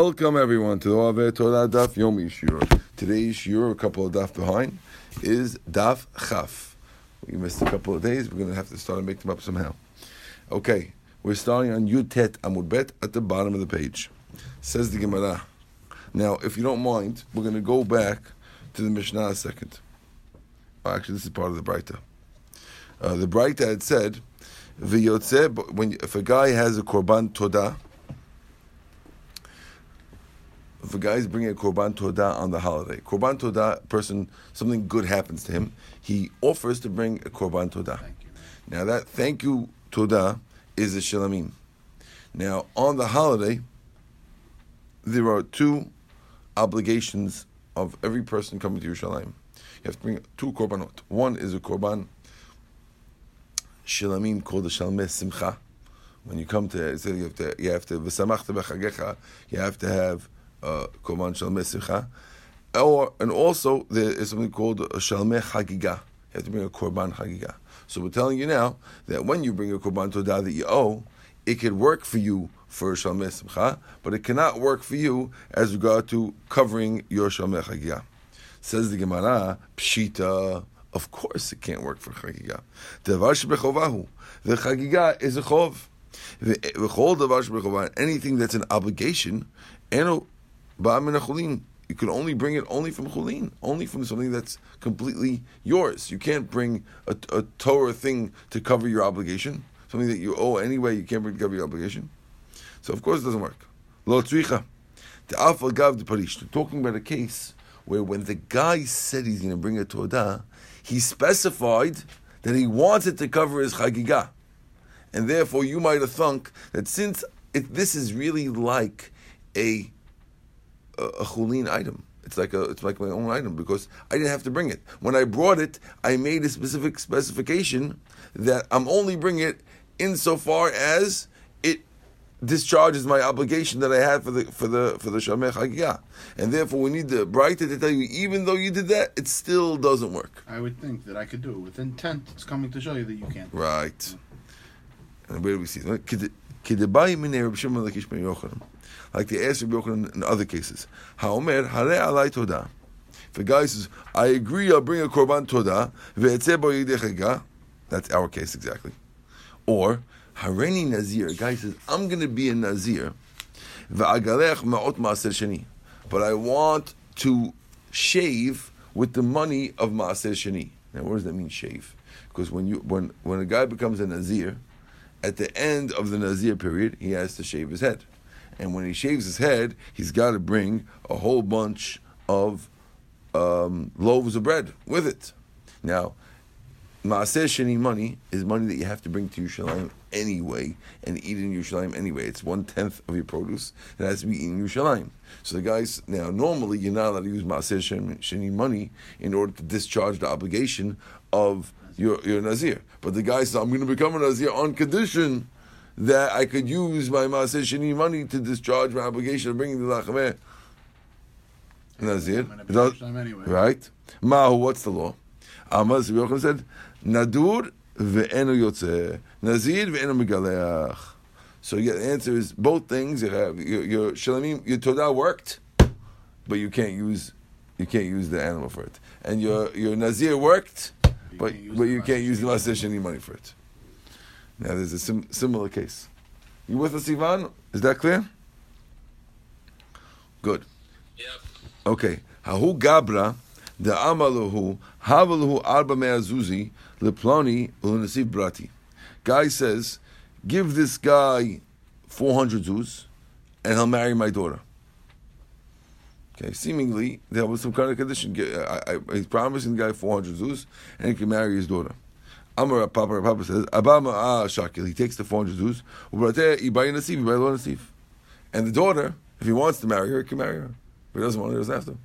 Welcome everyone to the Ove Torah Daf Yomi Shiur. Today's Shiur, a couple of daf behind, is Daf Chaf. We missed a couple of days. We're going to have to start and make them up somehow. Okay, we're starting on Yud Tet Amud Bet at the bottom of the page. Says the Gemara. Now, if you don't mind, we're going to go back to the Mishnah a second. Actually, this is part of the Breita. Uh, the Breita had said. When if a guy has a korban todah if a guy is bringing a korban todah on the holiday, korban todah person, something good happens to him, he offers to bring a korban todah. Now that thank you todah is a shilamim. Now on the holiday, there are two obligations of every person coming to Yerushalayim. You have to bring two korbanot. One is a korban shilamim called the shalmei simcha. When you come to, you have to, you have to, you have to have Uh, korban shalmei simcha, or and also there is something called a shalmei chagiga. You have to bring a korban chagiga. So we're telling you now that when you bring a korban todah that you owe, it could work for you for shalmei simcha, but it cannot work for you as regard to covering your shalmei chagiga. Says the Gemara, pshita. Of course, it can't work for chagiga. The chagiga is a chov. Anything that's an obligation, you can only bring it only from chulin, only from something that's completely yours. You can't bring a, a Torah thing to cover your obligation, something that you owe anyway. You can't bring to cover your obligation. So of course it doesn't work. Lo tzricha. The alpha gav the parish. Talking about a case where when the guy said he's going to bring a todah, he specified that he wanted to cover his chagigah, and therefore you might have thunk that since this is really like a a, a chulin item. It's like a, it's like my own item because I didn't have to bring it. When I brought it, I made a specific specification that I'm only bringing it insofar as it discharges my obligation that I had for the for the for the shamech hagiyah, and therefore we need the Braita to tell you, even though you did that, it still doesn't work. I would think that I could do it with intent. It's coming to show you that you can't. Right. And where do we see? Like they asked Rabbi Yochanan in other cases. Haomer hare alai toda. If a guy says, "I agree, I'll bring a korban toda," that's our case exactly. Or hareni nazir. A guy says, "I'm going to be a nazir." sheni, but I want to shave with the money of maaser sheni. Now, what does that mean, shave? Because when you when when a guy becomes a nazir, at the end of the nazir period, he has to shave his head and when he shaves his head, he's got to bring a whole bunch of um, loaves of bread with it. Now, Maaseh Sheni money is money that you have to bring to Yerushalayim anyway and eat in Yerushalayim anyway. It's one tenth of your produce that has to be eaten in Yerushalayim. So the guys now normally you're not allowed to use Maaseh Sheni money in order to discharge the obligation of your your Nazir. But the guy says, "I'm going to become a Nazir on condition." that I could use my Maaseh Sheni money to discharge my obligation of bringing the Lachameh. Nazir. Anyway. Right? Mahu, what's the law? Amaz Yochanan said, Nadur ve'enu yotze. Nazir ve'enu megaleach. So yeah, the answer is both things. You have your, your shalamim, your todah worked, but you can't use you can't use the animal for it. And your your nazir worked, but but you can't use the maaseh any money for it. Now there's a sim- similar case. You with us, Ivan? Is that clear? Good. Yep. Okay. Hahu gabra the amaluhu havaluhu arba me'azuzi leploni ulunasiv brati. Guy says, give this guy 400 zuz and he'll marry my daughter. Okay, seemingly there was some kind of condition. I, I, he's promising the guy 400 zuz and he can marry his daughter. Amar Papa Papa says, Abama ah Shakil, he takes the 400 zuz, and the daughter, if he wants to marry her, he can marry her. If he doesn't want to, he doesn't have to.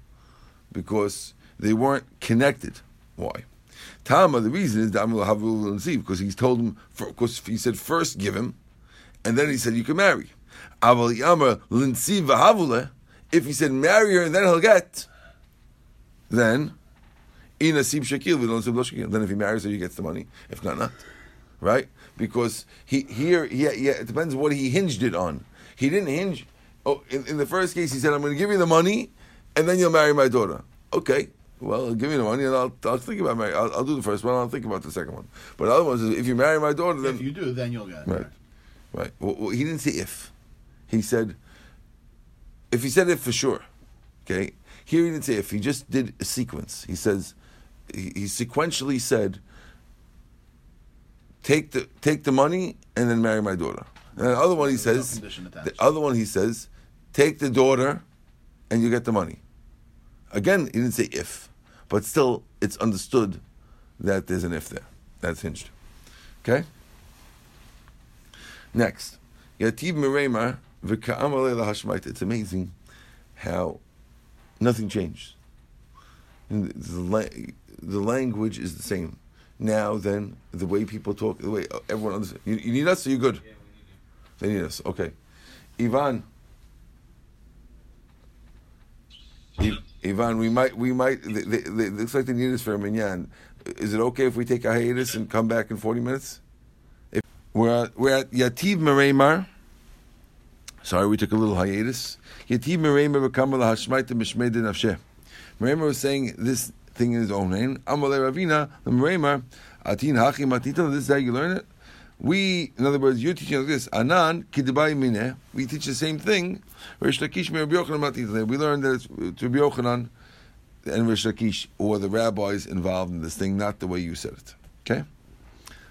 Because they weren't connected. Why? Tama, the reason is because he's told him, because he said first give him, and then he said you can marry. If he said marry her and then he'll get, then Inasib shakil, shakil. Then if he marries her, he gets the money. If not, not. Right? Because he here, yeah, yeah. It depends what he hinged it on. He didn't hinge. Oh, in, in the first case, he said, I'm going to give you the money, and then you'll marry my daughter. Okay. Well, give me the money, and I'll, I'll think about marry. I'll, I'll do the first one. I'll think about the second one. But the other one is, if you marry my daughter, then If you do, then you'll get it. Right. Right. Well, well, he didn't say if. He said, if he said it for sure, okay. Here he didn't say if. He just did a sequence. He says, he, he sequentially said, take the take the money and then marry my daughter. And the other one he There's no says, the other one he says, take the daughter, and you get the money. Again, he didn't say if, but still, it's understood that there's an if there. That's hinged. Okay. Next, Yativ Merema. It's amazing how nothing changed. And The, la- the language is the same. Now, then, the way people talk, the way everyone understands. You, you need us, or you're good? They need us. Okay. Ivan. I- Ivan, we might, we might. They, they, they, looks like they need us for a minyan. Is it okay if we take a hiatus and come back in forty minutes? If we're at, we're at Yativ Mereimar. Sorry, we took a little hiatus. Nafsheh. Mereimar was saying this thing in his own name. Amalei Ravina the Mereimar atin hachim atita. This is how you learn it. We, in other words, you're teaching like this. Anan kidabai mineh. We teach the same thing. Rish Lakish Rabbi Yochanan. We learned that it's to Rabbi Yochanan and Rish Lakish, or the rabbis involved in this thing, not the way you said it. Okay?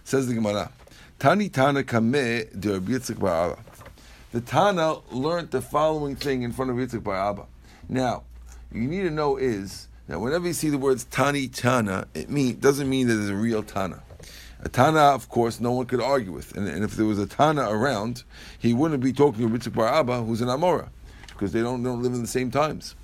Says the Gemara. Tani Tana Kameh de Yitzchak Bar Abba. The Tana learned the following thing in front of Yitzchak Bar Abba. Now, you need to know is that whenever you see the words Tani Tana, it mean doesn't mean that there's a real Tana. A Tana, of course, no one could argue with. And, and if there was a Tana around, he wouldn't be talking to Yitzchak Bar Abba, who's an Amora, because they don't, don't live in the same times.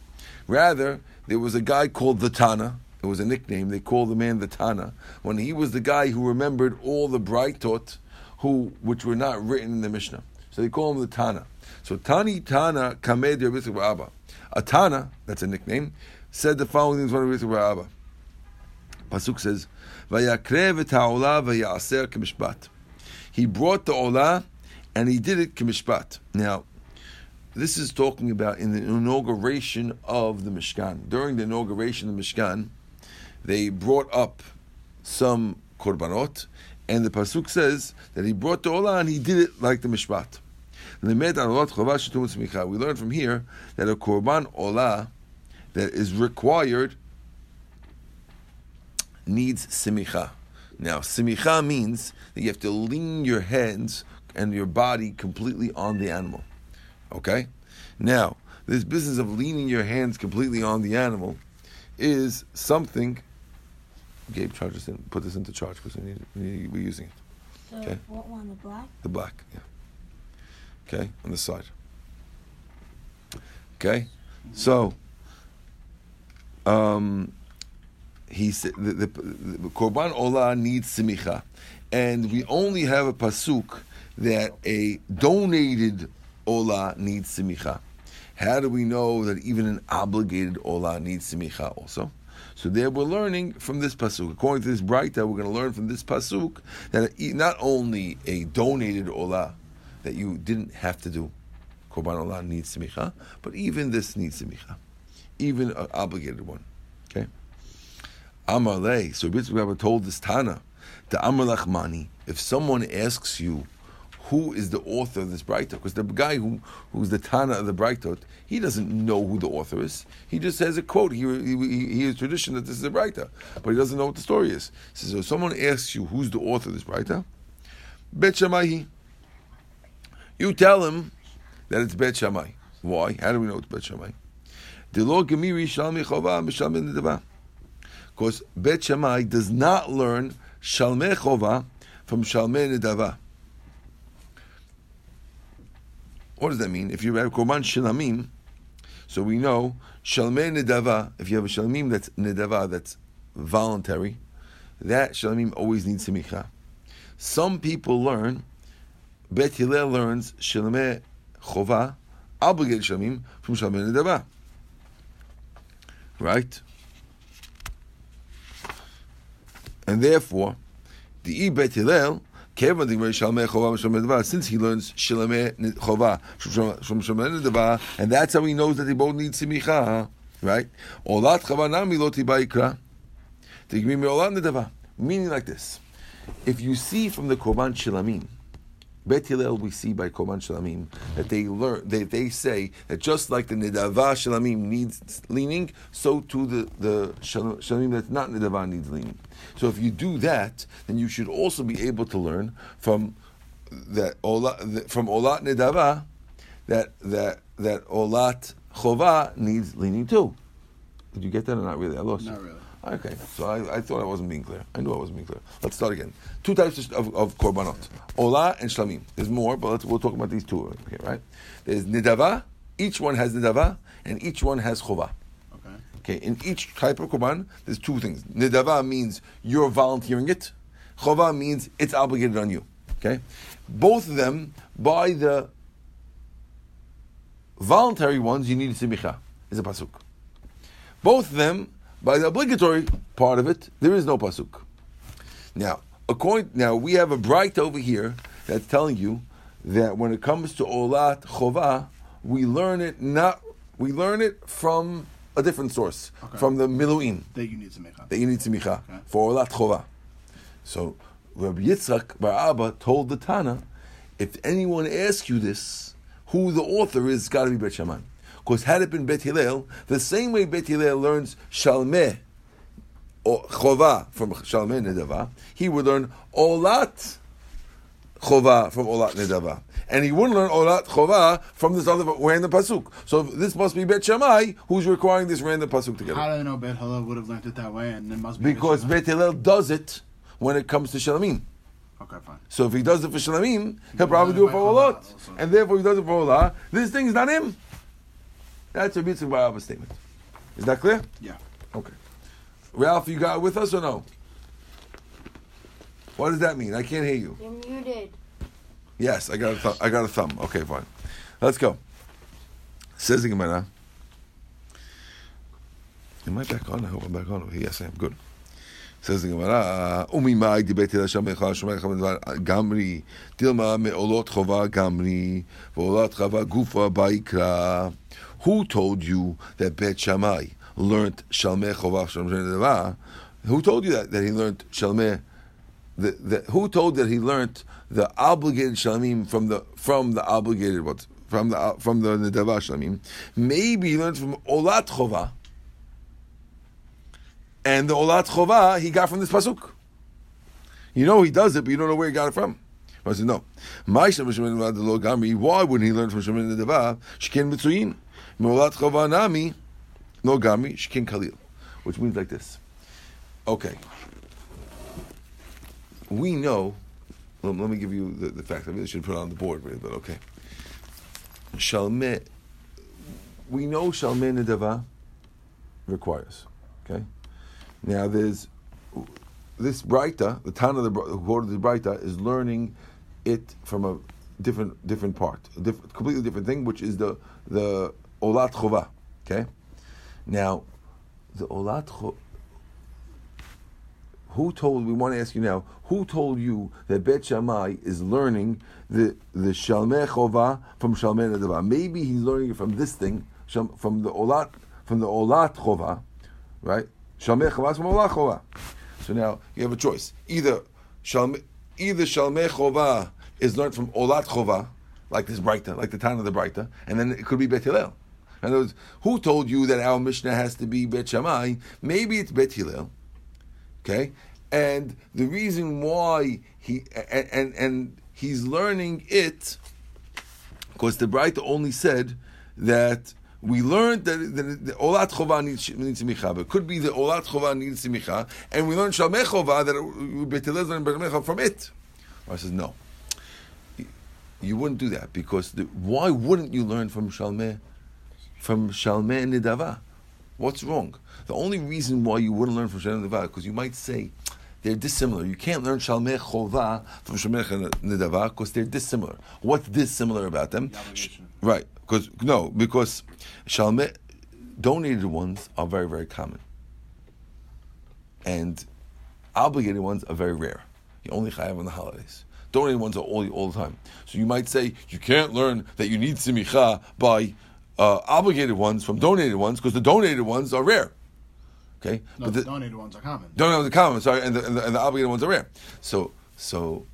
Rather, there was a guy called the Tana. It was a nickname. They called the man the Tana. When he was the guy who remembered all the Braitot, who which were not written in the Mishnah. So they call him the Tana. So Tani Tana Kamed Bar Abba. A Tana, that's a nickname, said the following things one of Bar Abba. Pasuk says, "Vayakrev et ha'olah vayaser k'mishpat." He brought the olah, and he did it k'mishpat. Now, this is talking about in the inauguration of the Mishkan. During the inauguration of the Mishkan, they brought up some korbanot, and the pasuk says that he brought the olah and he did it like the mishpat. We learn from here that a korban olah that is required needs simicha. Now, simicha means that you have to lean your hands and your body completely on the animal. Okay? Now, this business of leaning your hands completely on the animal is something. Gabe, charge this in. Put this into charge because we need, we we're using it. So Okay. what one? The black? The black, yeah. Okay, on the side. Okay, so um, he said the, the, the korban olah needs simicha, and we only have a pasuk that a donated olah needs simicha. How do we know that even an obligated olah needs simicha also? So there we're learning from this pasuk. According to this Braita, we're going to learn from this pasuk that not only a donated olah that you didn't have to do, korban olah needs simicha, but even this needs simicha, even an obligated one. Okay. Amalei. So Rabbi told this Tana, the Amalach Mani. If someone asks you who is the author of this Braitot, because the guy who who's the Tana of the Braitot, he doesn't know who the author is. He just has a quote. He he, he, he has tradition that this is a Braitot, but he doesn't know what the story is. So if someone asks you who's the author of this Braitot, Bet Shammai. You tell him that it's Bet Shammai. Why? How do we know it's Bet Shammai? Because Bet Shammai does not learn Shalmei Chova from Shalmei Nedava. What does that mean? If you have Korban Shilamim, so we know Shalmei Nedava, if you have a Shalamim that's Nedava, that's voluntary, that Shalamim always needs Simicha. Some people learn, Bet Hillel learns Shalmei Chova, obligated Shalamim, from Shalmei Nedava. Right? And therefore, the E Bet Hillel Since he learns Shalmei Chova from Shalmei Nedava, and that's how he knows that they both need Simicha, right? Olat Chava Nami Lo Tibaikra. Meaning like this. If you see from the Korban Shilamim, Bet Hillel, we see by Korban Shalamim that they learn, they, they say that just like the Nidava Shalamim needs leaning, so too the, the Shalamim that's not Nidava needs leaning. So if you do that, then you should also be able to learn from that from Olat Nidava that that that Olat Chova needs leaning too. Did you get that or not really? I lost Not really. Okay, so I, I, thought I wasn't being clear. I knew I wasn't being clear. Let's start again. Two types of, of korbanot: ola and shlamim. There's more, but we'll talk about these two. Okay, right? There's nidava. Each one has nidava, and each one has chova. Okay. Okay. In each type of korban, there's two things. Nidava means you're volunteering it. Chova means it's obligated on you. Okay. Both of them, by the voluntary ones, you need simicha. Is a pasuk. Both of them by the obligatory part of it, there is no pasuk. Now, according now we have a bright over here that's telling you that when it comes to olat chova, we learn it not we learn it from a different source, okay. from the miluim That you need smicha. That you need smicha okay. for olat chova. So Rabbi Yitzchak Bar Abba told the Tana, if anyone asks you this, who the author is, got to be Bet Shammai. Because had it been Bet Hillel, the same way Bet Hillel learns Shalmeh or Chova from Shalmeh Nedava, he would learn Olat Chova from Olat Nedava. And he wouldn't learn Olat Chova from this other random Pasuk. So this must be Bet Shammai who's requiring this random Pasuk together. How do I know Bet Hillel would have learned it that way and it must be Because Bet, Hillel does it when it comes to Shalamim. Okay, fine. So if he does it for Shalamim, he'll probably do it for Olat. And therefore he does it for Olah. This thing is not him. That's a mitzvah by a statement. Is that clear? Yeah. Okay. Ralph, you got it with us or no? What does that mean? I can't hear you. You're muted. Yes, I got a th- I got a thumb. Okay, fine. Let's go. Says the Gemara. Am I back on? I hope I'm back on. Yes, I am. Good. Says the Gemara, Umi mai dibeti Hashem echal shomei chav gamri dilma me'olot chova gamri ve'olot chava gufa ba'ikra who told you that Bet Shammai learned Shalmeh Chovah Shalmeh Who told you that, that he learned Shalmeh? The, the, who told that he learned the obligated Shalmim from the from the obligated what from the from the Nedava Shalmim? Maybe he learned from Olat Chovah. And the Olat Chovah he got from this pasuk. You know he does it, but you don't know where he got it from. I said, no. Why wouldn't he learn from Shemin Nedava? Sheken Mitzuyin. Molat Chovanami, no Gami, Shkin Khalil. Which means like this. Okay. We know, let, let me give you the, the fact. I really should put it on the board, really, but okay. Shalmeh, we know Shalmeh Nedava requires. Okay? Now there's this Braita, the town of the who quoted the Braita, is learning it from a different different part, a diff, completely different thing, which is the the Olat Chova. Okay? Now, the Olat Chova. Who told, we want to ask you now, who told you that Bet Shammai is learning the, the Shalmei Chova from Shalmei Nedava? Maybe he's learning it from this thing, from the Olat, from the Olat Chova, right? Shalmei Chova from Olat Chova. So now you have a choice. Either Shalmei, either Shalmei Chova is learned from Olat Chova, like this Braita, like the town of the Braita, and then it could be Bet Hillel. In other words, who told you that our Mishnah has to be Bet Shammai? Maybe it's Bet Hillel. Okay? And the reason why he and and, and he's learning it because the Braita only said that we learned that the, Olat Chova needs, needs simicha. But it could be the Olat Chova needs simicha, and we learned Shalmei Chova that Bet Hillel and from it. I says no. You wouldn't do that because the, why wouldn't you learn from Shalmei from Shalmei Nidava. What's wrong? The only reason why you wouldn't learn from Shalmei Nidava because you might say they're dissimilar. You can't learn Shalmei Chova from Shalmei Nidava because they're dissimilar. What's dissimilar about them? Right. Because no, because Shalmei donated ones are very very common, and obligated ones are very rare. You only have on the holidays. Donated ones are all, all the time. So you might say you can't learn that you need simicha by uh, obligated ones from donated ones because the donated ones are rare. Okay, No, but the the donated ones are common. donated ones are common. Sorry, and the, and the, and the obligated ones are rare. So so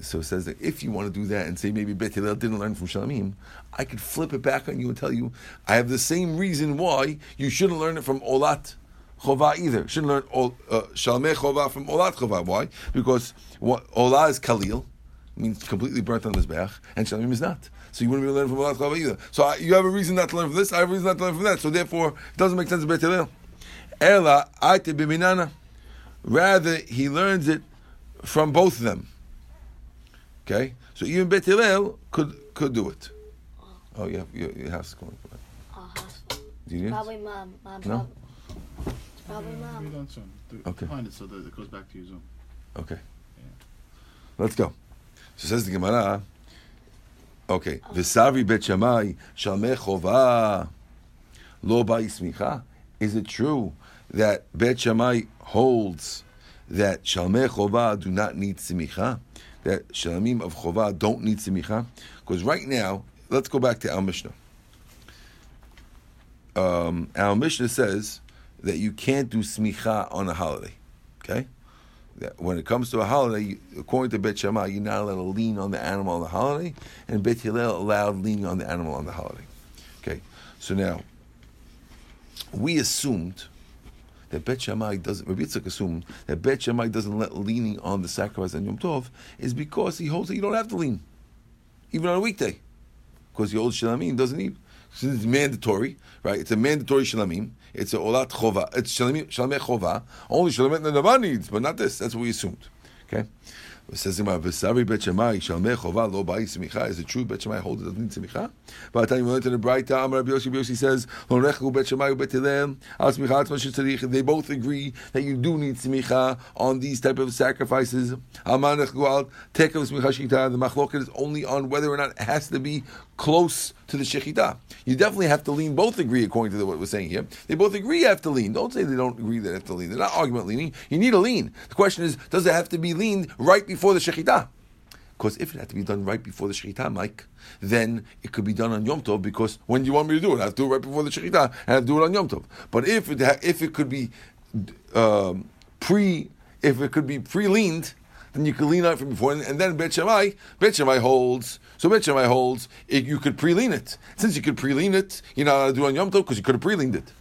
so it says that if you want to do that and say maybe Bet Hillel didn't learn from Shalamim, I could flip it back on you and tell you I have the same reason why you shouldn't learn it from Olat Chova either. Shouldn't learn Ol- uh, Shalmei Chova from Olat Chova. Why? Because what Olah is Kalil, means completely burnt on the Mizbeach, and Shalamim is not. So you wouldn't be learning from Olat Chova either. So I, you have a reason not to learn from this, I have a reason not to learn from that. So therefore, it doesn't make sense to Bet Hillel. Ela Aite Biminana. Rather, he learns it from both of them. Okay, so even Bet Hillel could could do it. Oh, yeah, you have your, your house is going. Hospital. Do you need it? Probably mom. Mom. No? Prob- probably You're mom. done soon. Do- Okay. Find it so that it goes back to your Zoom. Okay, Yeah. let's go. So says the Gemara. Okay, v'savi Bet Shammai shalmei chova lo ba'ismicha. Is it true that Bet Shammai holds that shalmei chova do not need simicha? That shalamim of chova don't need simicha? Because right now, let's go back to our Mishnah. Um, our Mishnah says that you can't do smicha on a holiday. Okay? When it comes to a holiday, according to Bet Shammai, you're not allowed to lean on the animal on the holiday, and Bet Hillel allowed leaning on the animal on the holiday. Okay? So now, we assumed that Bet Shammai doesn't, Rabbi Yitzchak assumed that Bet Shammai doesn't let leaning on the sacrifice on Yom Tov is because he holds that you don't have to lean, even on a weekday. Because the old Shalamim doesn't need, since it's mandatory, right? It's a mandatory Shalamim. It's a Olat Chova. It's Shalamim, Shalameh Chova. Only Shalamim Nadava needs, but not this. That's what we assumed. Okay? It says in my Vesari Bet Shammai, Shalmei Chova lo ba'i smicha. Is it true Bet Shammai holds it doesn't need smicha? But tell you, we learned in the Braita, Amar Rabbi Yosi, Rabbi Yosi says, Lo nechu Bet Shammai Bet Hillel, al smicha atzma shetzarich. They both agree that you do need smicha on these type of sacrifices. Amar nechu al tekel smicha shita. The machloket is only on whether or not it has to be close to the shechita. You definitely have to lean. Both agree, according to what we're saying here. They both agree you have to lean. Don't say they don't agree that have to lean. They're not argument leaning. You need a lean. The question is, does it have to be leaned right before the shechita? Because if it had to be done right before the shechita, Mike, then it could be done on Yom Tov. Because when do you want me to do it? I have to do it right before the shechita, and I do it on Yom Tov. But if it ha- if it could be um, pre, if it could be pre-leaned, then you could lean on it from before, and, then Bet Shammai, Bet Shammai holds. So Bet Shammai holds it, you could pre-lean it. Since you could pre-lean it, you're not allowed to do on Yom Tov because you could have pre-leaned it.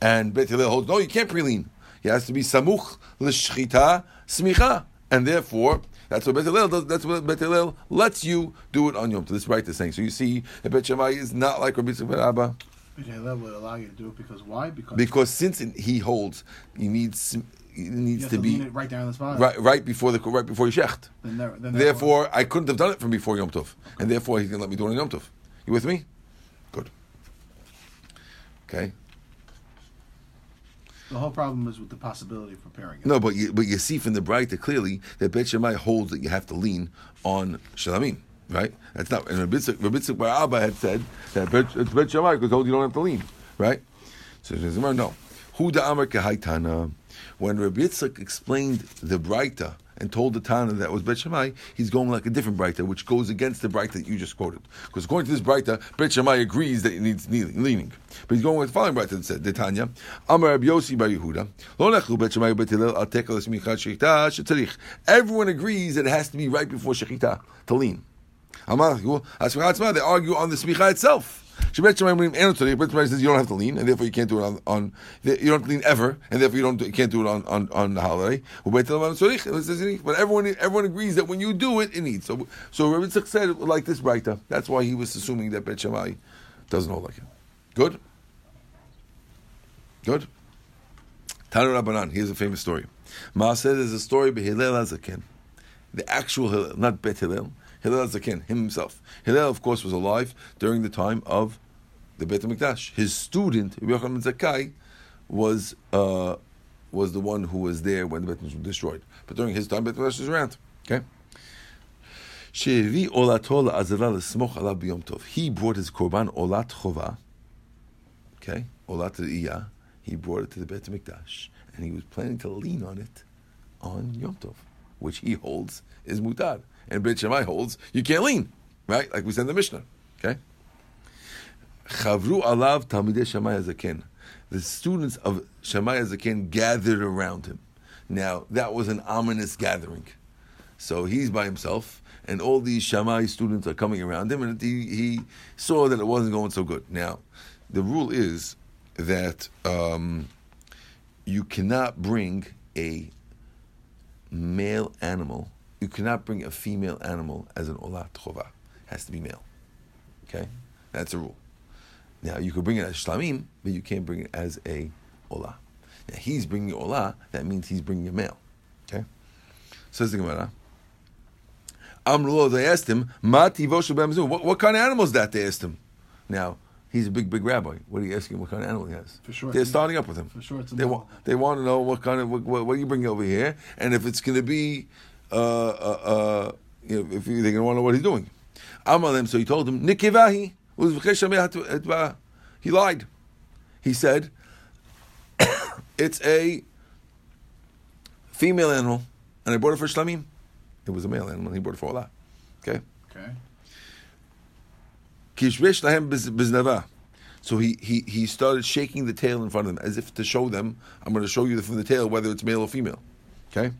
And Bet Hillel holds no, you can't pre-lean. It has to be samuch l'shchita smicha, and therefore that's what Bet Hillel does. That's what Bet Hillel lets you do it on Yom Tov. This is right. The saying. So you see, that Bet Shammai is not like Rabbi Yitzchak Abba Okay, that would allow you to do it because why? Because because since he holds, you need sm- it you needs to to be right down on the spot. right right before the right before you shecht. Then there, then Therefore, I couldn't have done it from before Yom Tov, and therefore he's going to let me do it on Yom Tov. You with me? Good. Okay. the whole problem is with the possibility of preparing it. No, but you, but you see from the Braita clearly that Bet Shammai holds that you have to lean on Shalamim, right? That's not. And Rabbi Yitzchak- Rabbi Yitzchak Bar Abba had said that Bet, it's Bet Shammai because you don't have to lean, right? So no. Who the Amar Kahaitana? When Rabbi Yitzchak explained the Braita and told the Tana that was Bet Shammai, he's going like a different Braita, which goes against the Braita that you just quoted. Because according to this Braita, Bet Shammai agrees that it needs kneeling- leaning. But he's going with the following Braita that said, Tanya, Amar Rabbi Yossi Bar Yehuda, Lo Bet Shammai. Everyone agrees that it has to be right before shechita to lean. They argue on the smicha itself. Shebet Shammai Omrim Eno Tzarich, Bet Shammai says you don't have to lean, and therefore you can't do it on, on you don't lean ever, and therefore you don't you can't do it on, on, on the holiday. But everyone everyone agrees that when you do it, it needs. So so Rabbi Tzach said like this Braita. That's why he was assuming that Bet Shammai doesn't hold like it. Good. Good. Tanu Rabbanan. Here's a famous story. Maaseh is a story by Hillel Azaken, the actual Hillel, not Bet Hillel. Hillel Zaken him himself. Hillel, of course, was alive during the time of the Beit HaMikdash. His student, Yochanan ben Zakkai, was, uh, was the one who was there when the Beit HaMikdash was destroyed. But during his time, Beit HaMikdash was around. Okay? He brought his korban olat chova, okay, olat iya. He brought it to the Beit Hamikdash, and he was planning to lean on it on Yom Tov, which he holds is mutar and Beit Shammai holds you can't lean, right? Like we said in the Mishnah. Okay. Chavru alav talmidei Shammai Hazaken. The students of Shammai Hazaken gathered around him. Now that was an ominous gathering. So he's by himself, and all these Shammai students are coming around him, and he, he saw that it wasn't going so good. Now, the rule is that um, you cannot bring a male animal, you cannot bring a female animal as an olat chova. It has to be male. Okay? That's a rule. Now, you could bring it as shlamim, but you can't bring it as a olah. Now, he's bringing olah, that means he's bringing a male. Okay? Says the Gemara. Amrulo, they asked him, Mati what, what kind of animal is that? They asked him. Now, he's a big, big rabbi. What are you asking? What kind of animal he has? For sure. They're starting up with him. For sure, they want they want to know what kind of what, what, are you bringing over here, and if it's going to be, uh, uh, uh, you know, if they're going to want to know what he's doing. Amalem, so he told him, Nikivahi He lied. He said, it's a female animal, and I bought it for shlamim. It was a male animal. He bought it for olah. Okay. Okay. Kishvesh lahem biznava. So he, he, he started shaking the tail in front of them as if to show them, I'm going to show you from the tail whether it's male or female. Okay?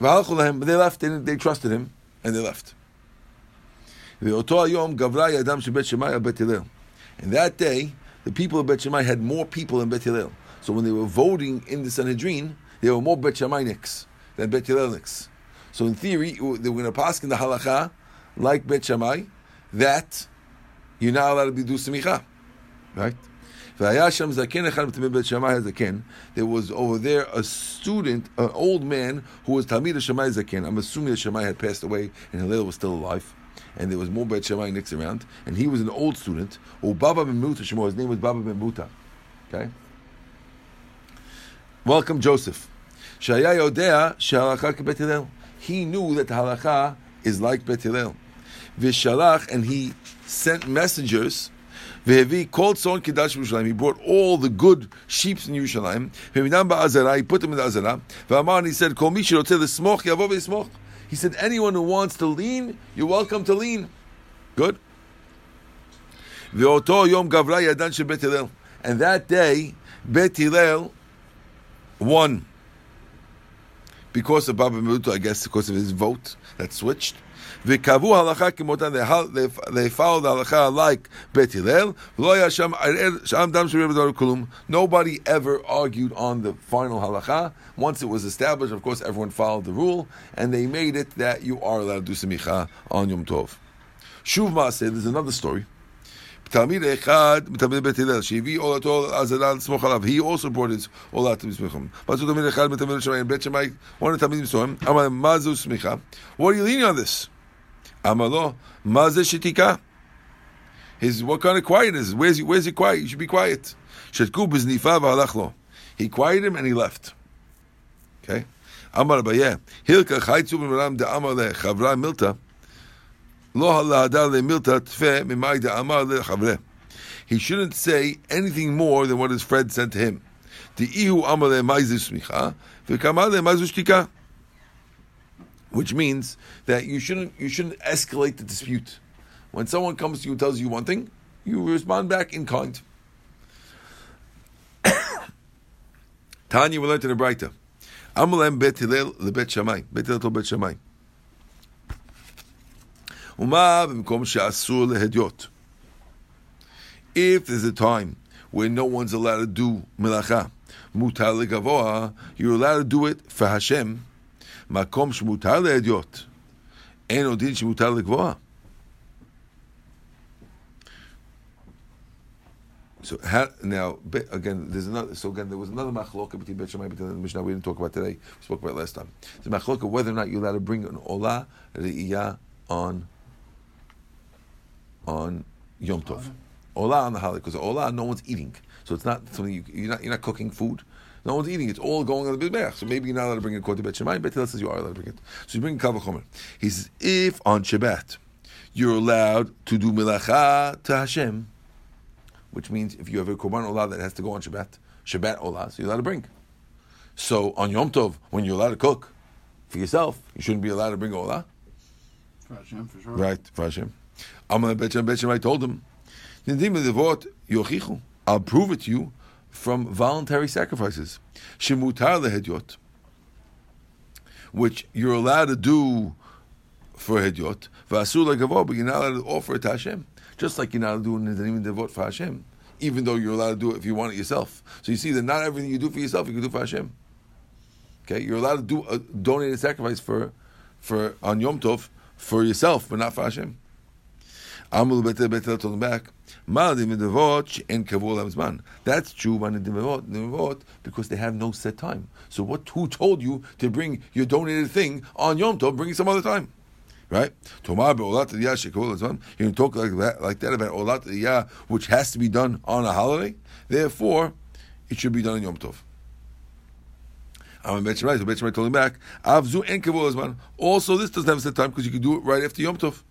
But they left, they, they trusted him, and they left. And that day, the people of Bet Shammai had more people in Bet Hillel. So when they were voting in the Sanhedrin, there were more Bet Shammai-niks than Bet Hillel-niks. So in theory, they were going to pass in the halacha, like Bet Shammai, that you're not allowed to do semicha, right? There was over there a student, an old man, who was Talmid Shemai Zaken. I'm assuming that Shemai had passed away and Hillel was still alive. And there was more Bet Shemai next around. And he was an old student. Baba ben Muta, his name was Baba ben Muta. Okay? Welcome, Joseph. He knew that the halacha is like Bet Hillel. Vishalach, and he sent messengers Vehevi called Tzon Kedash Yerushalayim. He brought all the good sheep in Yerushalayim. He put them in the azara. Ve'amar, he said, Kol mi shiroteh l'smoch, yavo v'yismoch. He said, anyone who wants to lean, you're welcome to lean. Good. Ve'oto yom gavra yadan Hillel. And that day, Bet Hillel won because of Baba Mutu, I guess because of his vote that switched V'kavu halacha kimotan, they, hal- they, they followed the halacha like Bet Hillel. V'lo היה שם ערער- שם דם שווה בדבר כלום. Nobody ever argued on the final halacha. Once it was established, of course, everyone followed the rule, and they made it that you are allowed to do semicha on Yom Tov. Shuv Maaseh, there's another story. תלמיד אחד מתלמיד בית הלל שהביא עולתו עזרה לסמוך עליו, he also brought his עולה to סמיכם. מצאו תלמיד אחד מתלמיד שמאי, בית שמאי, one of the תלמידים מסוים, אמר להם, מה זו סמיכה? What are you leaning on this? Amalo, Maze Shetika. His what kind of quiet is? Where's he? Where's he quiet? You should be quiet. Shetkub is nifav He quieted him and he left. Okay. Amar Abaye. Hilka chaytzu b'maram de'amar lechavra milta. Lo halahadar le'milta tfe mimai de'amar lechavre. He shouldn't say anything more than what his friend sent to him. ihu amar le'maizu smicha v'kamar le'maizu shtika which means that you shouldn't you shouldn't escalate the dispute. When someone comes to you and tells you one thing, you respond back in kind. Tanya will learn to the Braita. Amalem bet Hillel lebet Shammai. Bet Hillel to bet Shammai. ומה במקום שאסור להדיוט? If there's a time where no one's allowed to do melacha, mutar legavoa, you're allowed to do it for Hashem, מקום שמותר להדיוט, אין עוד דין שמותר לגבוה. So ha- now be- again, there's another. So again, there was another machloka between Bet Shammai and Bet Hillel in the Mishnah. We didn't talk about today. We spoke about it last time. The machloka whether or not you're allowed to bring an olah re'iyah on on Yom Tov. Olah on the holiday because olah no one's eating, so it's not something you, you're not you're not cooking food. No one's eating. It's all going on the Mizbeach. So maybe you're not allowed to bring it according to Bet Shammai. Bet says you are allowed to bring it. So you bring Kavachomer. He says if on Shabbat you're allowed to do melacha to Hashem, which means if you have a korban olah that has to go on Shabbat, Shabbat olah, so you're allowed to bring. So on Yom Tov, when you're allowed to cook, For yourself, you shouldn't be allowed to bring olah. For Hashem, for sure. Right, for Hashem. Amalei Bet Shammai, Bet Shammai told him, "Nidim devot yochichu." I'll prove it to you from voluntary sacrifices. Shemutar lehedyot, which you're allowed to do for hedyot. V'asur legavot, but you're not allowed to offer it to Hashem. Just like you're not allowed to do nidim devot for Hashem, even though you're allowed to do it if you want it yourself. So you see that not everything you do for yourself you can do for Hashem. Okay, you're allowed to do a donated sacrifice for, for on Yom Tov for yourself, but not for Hashem. Amul betel told him back. That's true on the because they have no set time. So what? Who told you to bring your donated thing on Yom Tov? Bring it some other time, right? You can talk like that, like that about olat which has to be done on a holiday. Therefore, it should be done on Yom Tov. I'm Bet Shemai, so Bet told him back, Avzu zman. Also, this doesn't have a set time because you can do it right after Yom Tov.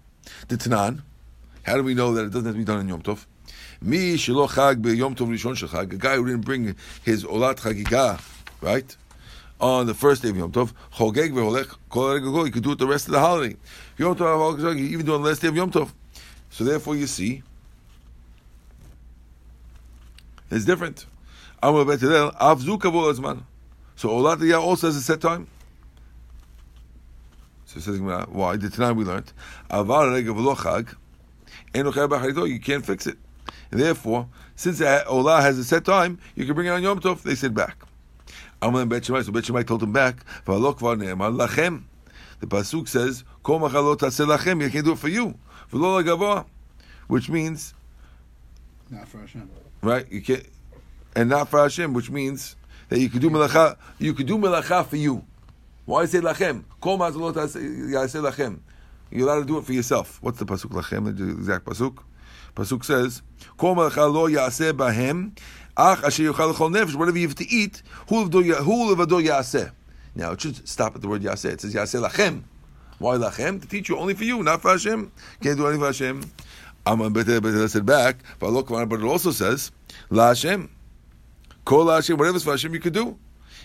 The Tanan. How do we know that it doesn't have to be done on Yom Tov? Mi shelo chag be Yom Tov Rishon shel chag. A guy who didn't bring his olat chagiga, right, on the first day of Yom Tov, chogeg veholech kol. He could do it the rest of the holiday. Yom Tov, he even do it on the last day of Yom Tov. So therefore, you see, it's different. Avzu azman. So olat yah also has a set time. So says, why? The tonight we learned, avar regav chag. You can't fix it. Therefore, since Olah has a set time, you can bring it on Yom Tov. They said back. Amalem Bet Shemai. So Bet Shemai told him back. lachem. The pasuk says, "Kol machalot lachem." You can't do it for you. V'lo lagavoa, which means Not for Hashem. right. You can't, and not for Hashem, which means that you could do melacha. You could do melacha for you. Why say lachem? Kol machalot lachem. You're allowed to do it for yourself. What's the pasuk lachem? The exact pasuk. Pasuk says, "Kol melacha lo yaseh bahem, ach asher chol nefesh." Whatever you have to eat, hu levado yaseh. Now it should stop at the word yaseh. It says yaseh lachem. Why lachem? To teach you only for you, not for Hashem. Can't do anything for Hashem. Aman betel betel said back, but look, but it also says la Hashem. Kol Hashem, whatever's for Hashem, you could do.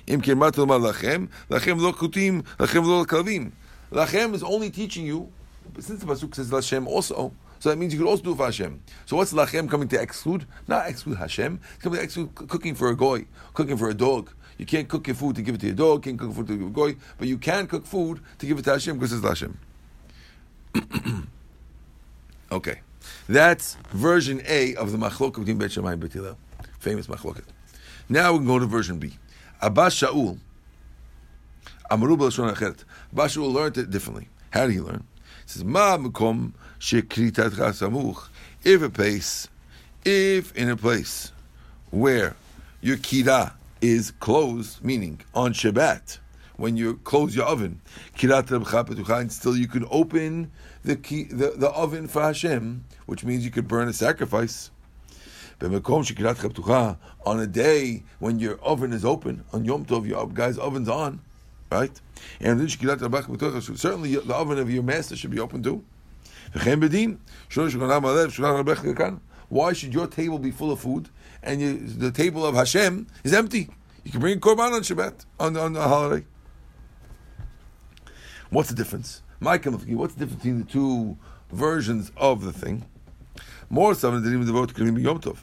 Kirmat lachem, lachem lo kutim, lachem lo kavim. Lachem is only teaching you, since the pasuk says Lashem also, so that means you could also do it for Hashem. So what's Lachem coming to exclude? Not exclude Hashem. It's coming to exclude cooking for a goy, cooking for a dog. You can't cook your food to give it to your dog. Can't cook food to a goy, but you can cook food to give it to Hashem because it's Hashem. okay, that's version A of the machlok between Bet Shammai and famous machloket. Now we can go to version B. Abba Shaul. Amaru Shaul learned it differently. How did he learn? He says, "Ma mekom shekritat chasamuch." If a place, if in a place where your kira is closed, meaning on Shabbat, when you close your oven, and still you can open the, key, the the oven for Hashem, which means you could burn a sacrifice. On a day when your oven is open, on Yom Tov, your guy's oven's on, right? And certainly the oven of your master should be open too. Why should your table be full of food and you, the table of Hashem is empty? You can bring a korban on Shabbat on on a holiday. What's the difference? Michael, what's the difference between the two versions of the thing? More seven nidarim devot can be Yom Tov.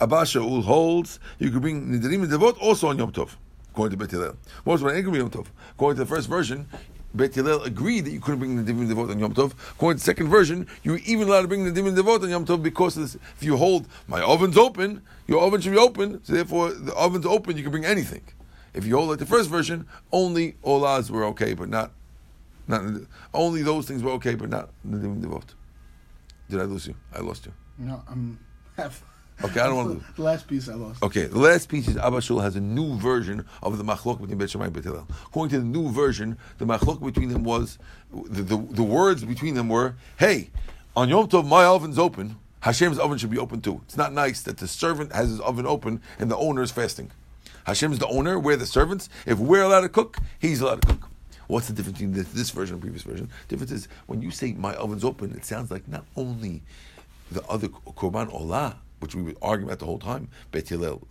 Abba Shaul holds you can bring nidarim devot also on Yom Tov, according to Bet Hillel. Seven can be Yom Tov. According to the first version, Bet Hillel agreed that you couldn't bring the Nidarim Devot on Yom Tov. According to the second version, you were even allowed to bring the Nidarim Devot on Yom Tov because this, if you hold my oven's open, your oven should be open. So therefore, the oven's open, you can bring anything. If you hold like the first version, only olas were okay, but not not only those things were okay, but not the Nidarim Devot. Did I lose you? I lost you. No, I'm half. Okay, I don't want to. The last piece I lost. Okay, the last piece is Abba Shaul has a new version of the machlok between Bet Shammai and Bet Hillel. According to the new version, the machlok between them was the, the, the words between them were, "Hey, on Yom Tov, my oven's open. Hashem's oven should be open too. It's not nice that the servant has his oven open and the owner is fasting. Hashem's the owner. We're the servants. If we're allowed to cook, he's allowed to cook." What's the difference between this, this version and previous version? The difference is when you say my oven's open, it sounds like not only the other korban olah which we were arguing about the whole time, Bet Hillel,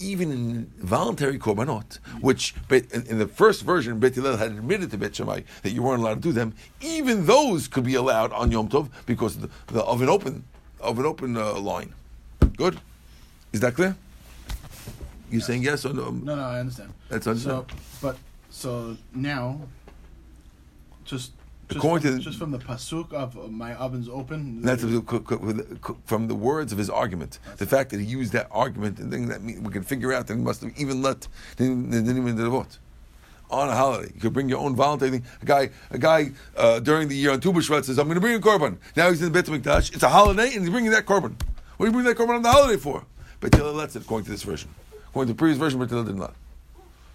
even in voluntary korbanot, which in, in the first version, Bet Hillel had admitted to Bet Shammai that you weren't allowed to do them, even those could be allowed on Yom Tov because of, the, the, of an open of an open uh, line. Good, is that clear? You saying yes or no? No, no, I understand. That's So, understand. but so now, just just According from, to- just from the pasuk of my oven's open. That's a- co- co- with- co- from the words of his argument. The fact that he used that argument and thing that we can figure out that he must have even let didn't, didn't even vote on a holiday. You could bring your own voluntary thing. A guy, a guy uh, during the year on Tu B'Shvat says, "I'm going to bring a korban." Now he's in the Beit Hamikdash. It's a holiday, and he's bringing that korban. What are you bringing that korban on the holiday for? But Hillel lets it according to this version. According to the previous version, but Hillel did not.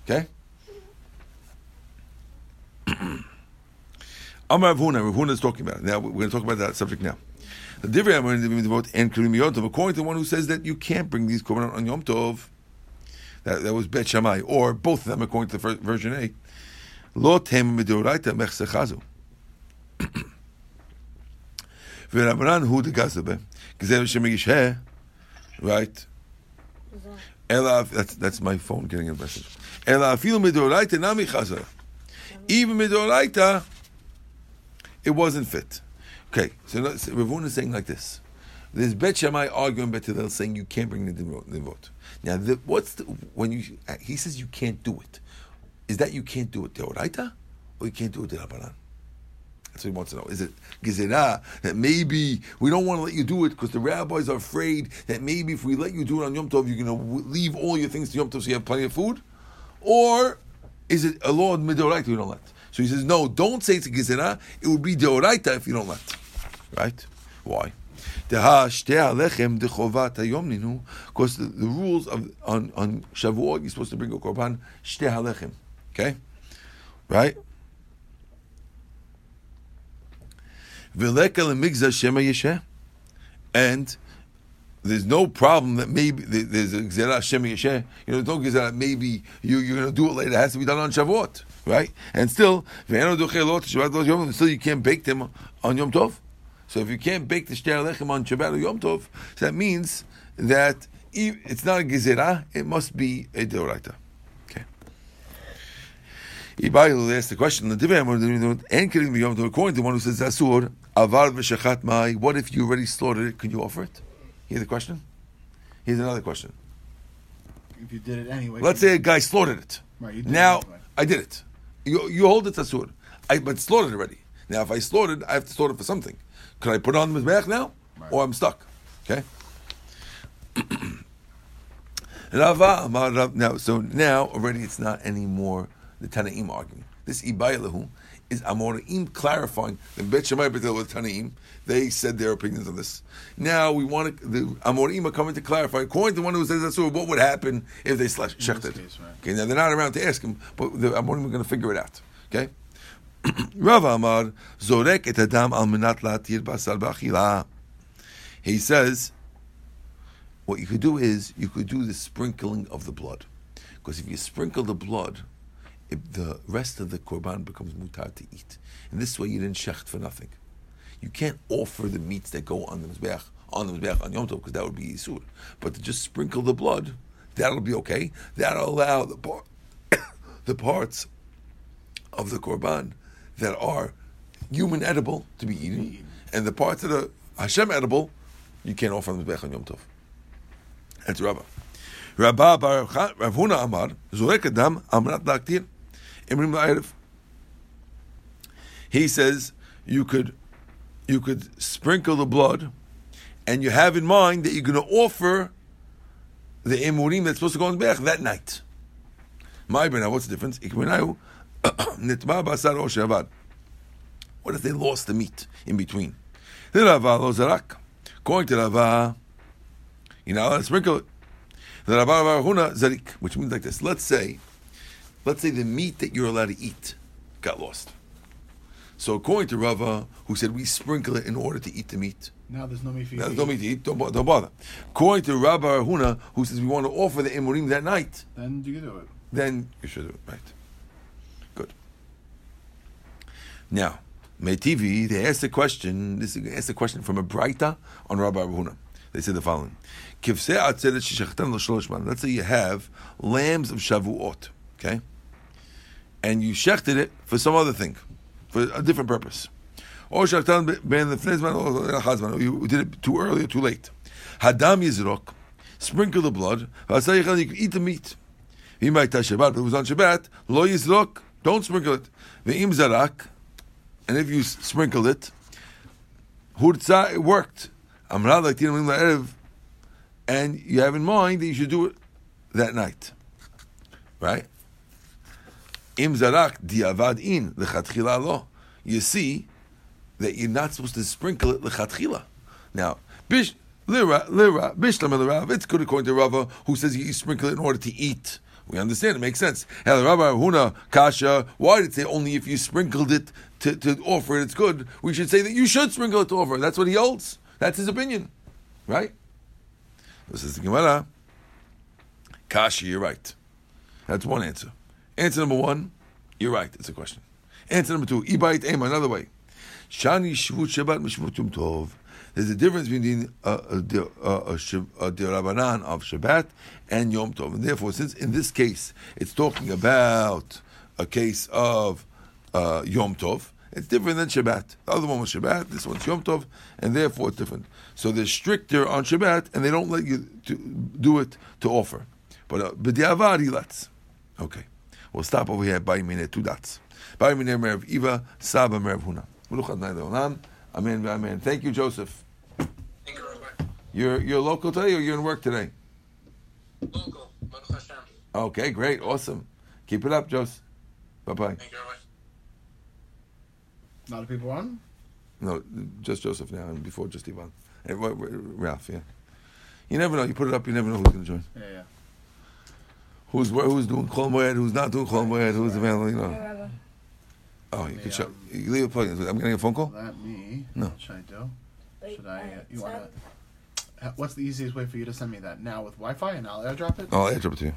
Okay. Amar Rav Huna, is talking about it. Now we're going to talk about that subject now. The Divrei Amar vote and Karim Yom Tov, according to one who says that you can't bring these korban on Yom Tov, that, that was Bet Shammai, or both of them according to the first version A. Lo tem midoraita mechsechazu. V'Rabbanan hu de gazabe, gzev shemigisheh, right? Ela, that's that's my phone getting a message. Ela afilu midoraita nami chazar. Even midoraita, it wasn't fit. Okay, so, no- so Rav Huna is saying like this. There's Bet Shammai arguing Bet Hillel saying you can't bring the vote. Now, the, what's the, when you uh, he says you can't do it? Is that you can't do it deoraita or you can't do it derabbanan? That's what he wants to know. Is it gezerah that maybe we don't want to let you do it because the rabbis are afraid that maybe if we let you do it on Yom Tov, you're going to leave all your things to Yom Tov so you have plenty of food? Or is it a law of midoraita you don't let? So he says, no, don't say it's a. It would be deoraita if you don't let. Right? Why? Because the, the rules of on, on Shavuot, you're supposed to bring a korban shte halechem. Okay? Right? And there's no problem that maybe there's a gzera shema yesheh. You know, don't gzera maybe you, you're going to do it later. It has to be done on Shavuot. Right? And still, v'eno dochei lo t'shavat lo yom, still you can't bake them on Yom Tov. So if you can't bake the shter lechem on Shabbat or Yom Tov, so that means that it's not a gezerah, it must be a deoraita. Okay. Ibai asked the question. The Divrei Amar, and killing Yom Tov, according to one who says asur avar v'shachat mai. What if you already slaughtered it? Can you offer it? Hear the question. Here's another question. If you did it anyway. Let's say a guy slaughtered it. Right, you did now it anyway. I did it. You, you hold it asur. I but slaughtered already. Now if I slaughtered, I have to slaughter for something. Could I put it on the mizbeach now, Right. or I'm stuck? Okay. Rava Amar Rav- Now, so now already it's not anymore the Tanaim argument. This Ibaylahu is Amoraim clarifying the Bet Shammai Bet Hillel with Tanaim. They said their opinions on this. Now we want to, the Amoraim are coming to clarify. According to one who says that's so, what would happen if they slash shechted? right. Okay, now they're not around to ask him, but the Amoraim are going to figure it out. Okay. Rav Amar Zorek et Adam al Menat Latir Basar B'Achila. He says, what you could do is you could do the sprinkling of the blood, because if you sprinkle the blood, if the rest of the korban becomes mutar to eat. And this way you didn't shecht for nothing. You can't offer the meats that go on the mizbeach on the mizbeach on Yom Tov because that would be isur. But to just sprinkle the blood, that'll be okay. That'll allow the part, the parts of the korban that are human edible to be eaten, and the parts that are Hashem edible, you can't offer on the mizbeach on Yom Tov. That's Rabbah. Rabbah bar Rav Huna Amar Zorek Adam Amrat Laktir Emurim. He says you could you could sprinkle the blood, and you have in mind that you're going to offer the emurim that's supposed to go on back that night. My now, what's the difference? What if they lost the meat in between? According to Rava, you know, let's sprinkle it. Which means like this. Let's say, let's say the meat that you're allowed to eat got lost. So according to Rava, who said we sprinkle it in order to eat the meat, Now there's no meat for you. now, to don't eat. to eat, don't, don't bother. According to Rabbi Huna, who says we want to offer the emurim that night, Then you can do it. then you should do it, right? Good. Now, Meitivi, they asked a question, this is asked a question from a Braita on Rabbi Huna. They said the following: Kivsei atzeret sheshachtan l'shlosh man. Let's say you have lambs of Shavuot, okay, and you shechted it for some other thing, for a different purpose. Or. You did it too early or too late. Hadam yizrok. Sprinkle the blood. You can eat the meat. He might touch Shabbat, but it was on Shabbat. Lo yizrok. Don't sprinkle it. Ve'im zarak. And if you sprinkled it, hurtza, it worked. Amra like Erev, and you have in mind that you should do it that night. Right? Im zarak diavad in lechatchila lo. You see that you're not supposed to sprinkle it lechatchila. Now, bish lira lira bishlam Rav. It's good according to Rava, who says you sprinkle it in order to eat. We understand it makes sense. Hell, Rabbi Huna Kasha. Why did it say only if you sprinkled it to, to offer it? It's good. We should say that you should sprinkle it to offer. That's what he holds. That's his opinion, right? This is the Gemara. Kasha, you're right. That's one answer. Answer number one, you're right. It's a question. Answer number two, Ibait Ema, another way. Shani Shvut Shabbat Mishvut Yom Tov. There's a difference between a, a, Shab- a Dirabanan of Shabbat and Yom Tov. And therefore, since in this case it's talking about a case of uh, Yom Tov, it's different than Shabbat. The other one was Shabbat, this one's Yom Tov, and therefore it's different. So they're stricter on Shabbat, and they don't let you do it to offer. But uh, B'diavad, he lets. Okay. We'll stop over here by minute two dots. By minute Merev Eva, Saba Merev Huna. Baruch Adonai Le'olam. Amen, amen. Thank you, Joseph. Thank you, Rabbi. You're you're local today, or you're in work today? Local, Okay, great, awesome. Keep it up, Joseph. Bye bye. Thank you, Rabbi. A lot of people on. No, just Joseph now, and before just Ivan. And Ra- Ra- Ralph, yeah. You never know. You put it up, you never know who's going to join. Yeah, yeah. Who's where- who's doing Chol Moed, who's not doing Chol Moed, who's available, you know. Oh, you Me, can shut. um, You leave it plugged in. I'm getting a phone call. That me. No. What should I do? Should I? Uh, uh, you want to? What's the easiest way for you to send me that now with Wi-Fi, and I'll airdrop it? Oh, I'll airdrop it to you.